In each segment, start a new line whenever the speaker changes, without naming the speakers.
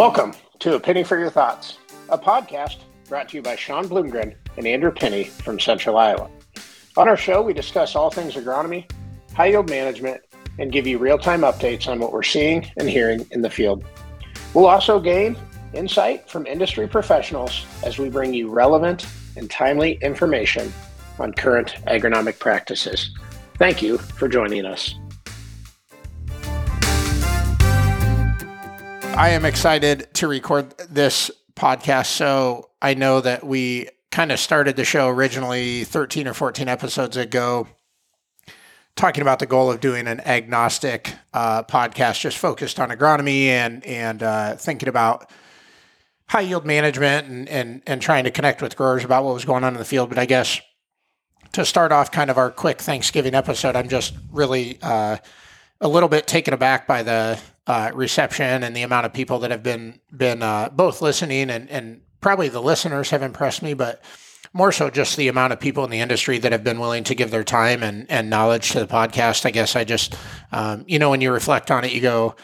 Welcome to A Penney for Your Thoughts, a podcast brought to you by Sean Bloomgren and Andrew Penney from Central Iowa. On our show, we discuss all things agronomy, high yield management, and give you real time updates on what we're seeing and hearing in the field. We'll also gain insight from industry professionals as we bring you relevant and timely information on current agronomic practices. Thank you for joining us. I am excited to record this podcast. So I know that we kind of started the show originally 13 or 14 episodes ago, talking about the goal of doing an agnostic uh, podcast just focused on agronomy and, and uh, thinking about high yield management and, and, and trying to connect with growers about what was going on in the field. But I guess to start off kind of our quick Thanksgiving episode, I'm just really uh, a little bit taken aback by the uh, reception and the amount of people that have been been uh, both listening and and probably the listeners have impressed me, but more so just the amount of people in the industry that have been willing to give their time and and knowledge to the podcast. I guess I just um, you know when you reflect on it, you go,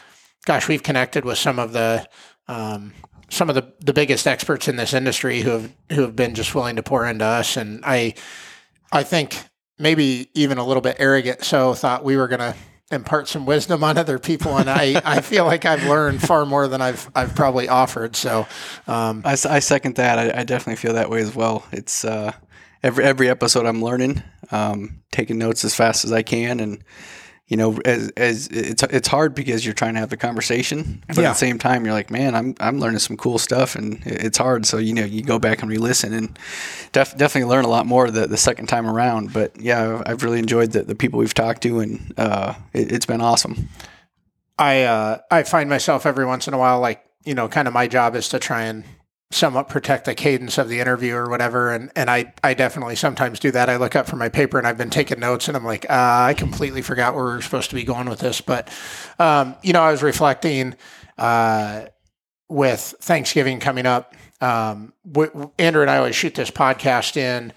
gosh, we've connected with some of the um, some of the, the biggest experts in this industry who have who have been just willing to pour into us, and I I think maybe even a little bit arrogant, so thought we were gonna impart some wisdom on other people, and I, I feel like I've learned far more than I've I've probably offered. So, um,
I, I, second that. I, I, definitely feel that way as well. It's uh, every every episode I'm learning, um, taking notes as fast as I can, and you know, as, as it's it's hard because you're trying to have the conversation, but yeah. at the same time, you're like, man, I'm I'm learning some cool stuff, and it's hard. So you know, you go back and re-listen, and def, definitely learn a lot more the, the second time around. But yeah, I've really enjoyed the, the people we've talked to, and uh, it, has been awesome.
I uh, I find myself every once in a while, like you know, kind of my job is to try and somewhat protect the cadence of the interview or whatever. And and I I definitely sometimes do that. I look up from my paper and I've been taking notes and I'm like, uh, I completely forgot where we are supposed to be going with this. But um, you know, I was reflecting uh, with Thanksgiving coming up. Um, w- Andrew and I always shoot this podcast in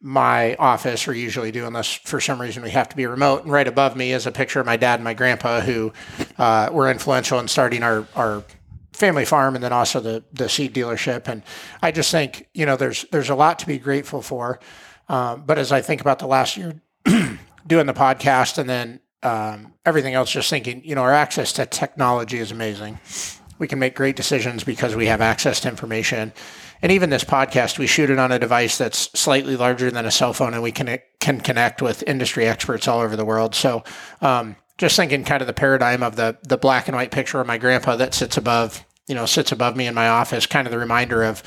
my office. We're usually doing this for some reason. We have to be remote. And right above me is a picture of my dad and my grandpa who uh, were influential in starting our our family farm and then also the the seed dealership. And I just think you know there's there's a lot to be grateful for. Um, but as I think about the last year doing the podcast and then um, everything else, just thinking you know our access to technology is amazing. We can make great decisions because we have access to information. And even this podcast, we shoot it on a device that's slightly larger than a cell phone, and we can can connect with industry experts all over the world. So um, just thinking kind of the paradigm of the the black and white picture of my grandpa that sits above you know sits above me in my office kind of the reminder of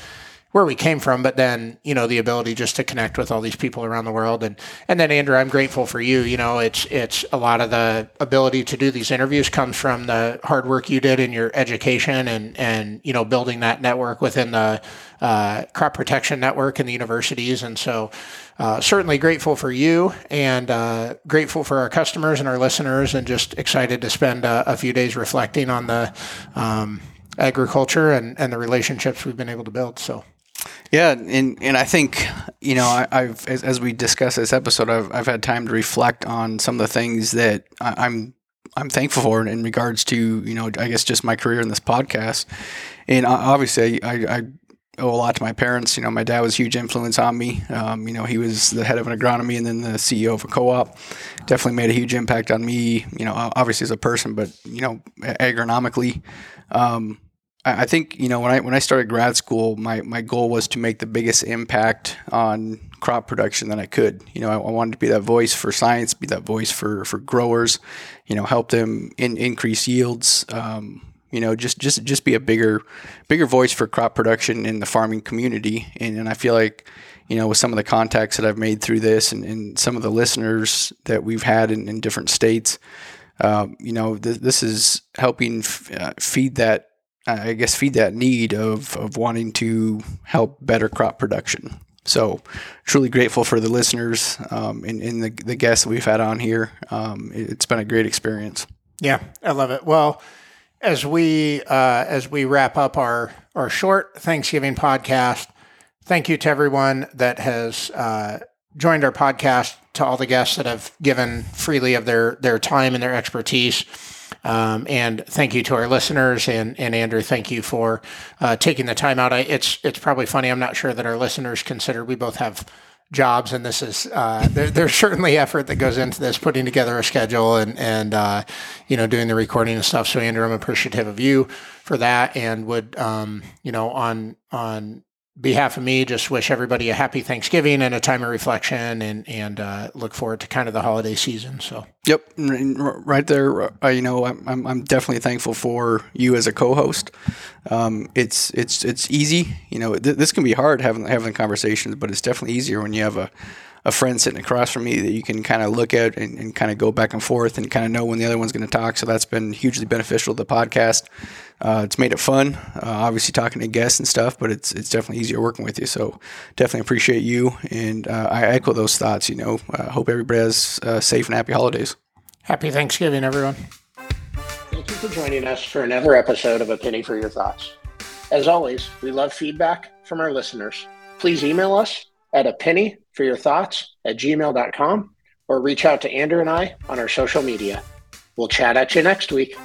where we came from, but then you know the ability just to connect with all these people around the world, and and then Andrew, I'm grateful for you. You know, it's it's a lot of the ability to do these interviews comes from the hard work you did in your education and and you know building that network within the uh, crop protection network and the universities, and so uh, certainly grateful for you and uh, grateful for our customers and our listeners, and just excited to spend a few days reflecting on the. Um, agriculture and, and the relationships we've been able to build. So
yeah, and and I think you know I, have as, as, we discuss this episode, I've I've had time to reflect on some of the things that I, I'm I'm thankful for in regards to you know I guess just my career in this podcast, and obviously I, I owe a lot to my parents. You know, my dad was a huge influence on me. Um, you know, he was the head of an agronomy and then the CEO of a co-op. Definitely made a huge impact on me. You know, obviously as a person, but you know, agronomically. Um, I think you know when I when I started grad school, my my goal was to make the biggest impact on crop production that I could. You know, I, I wanted to be that voice for science, be that voice for for growers. You know, help them in, increase yields. Um, you know, just just just be a bigger bigger voice for crop production in the farming community. And, and I feel like you know with some of the contacts that I've made through this and, and some of the listeners that we've had in, in different states. Um, you know, th- this is helping f- uh, feed that I guess feed that need of of wanting to help better crop production. So, truly grateful for the listeners um, and, and the, the guests we've had on here. Um, it's been a great experience.
Yeah, I love it. Well, as we uh, as we wrap up our our short Thanksgiving podcast, thank you to everyone that has uh, joined our podcast. To all the guests that have given freely of their their time and their expertise. Um, and thank you to our listeners and, and Andrew, thank you for uh, taking the time out. I, it's it's probably funny. I'm not sure that our listeners consider we both have jobs, and this is uh, there, there's certainly effort that goes into this, putting together a schedule and and uh, you know doing the recording and stuff. So Andrew, I'm appreciative of you for that, and would um, you know on on behalf of me, just wish everybody a happy Thanksgiving and a time of reflection, and and uh, look forward to kind of the holiday season. So.
Yep, right there. Uh, you know, I'm I'm definitely thankful for you as a co-host. Um, it's it's it's easy. You know, th- this can be hard having having conversations, but it's definitely easier when you have a a friend sitting across from me that you can kind of look at and, and kind of go back and forth and kind of know when the other one's going to talk. So that's been hugely beneficial to the podcast. Uh, it's made it fun, uh, obviously talking to guests and stuff, but it's it's definitely easier working with you. So definitely appreciate you, and uh, I echo those thoughts. You know, uh, hope everybody has uh, safe and happy holidays.
Happy Thanksgiving, everyone. Thank you for joining us for another episode of A Penney for Your Thoughts. As always, we love feedback from our listeners. Please email us at a penny for your thoughts at gmail.com or reach out to Andrew and I on our social media. We'll chat at you next week.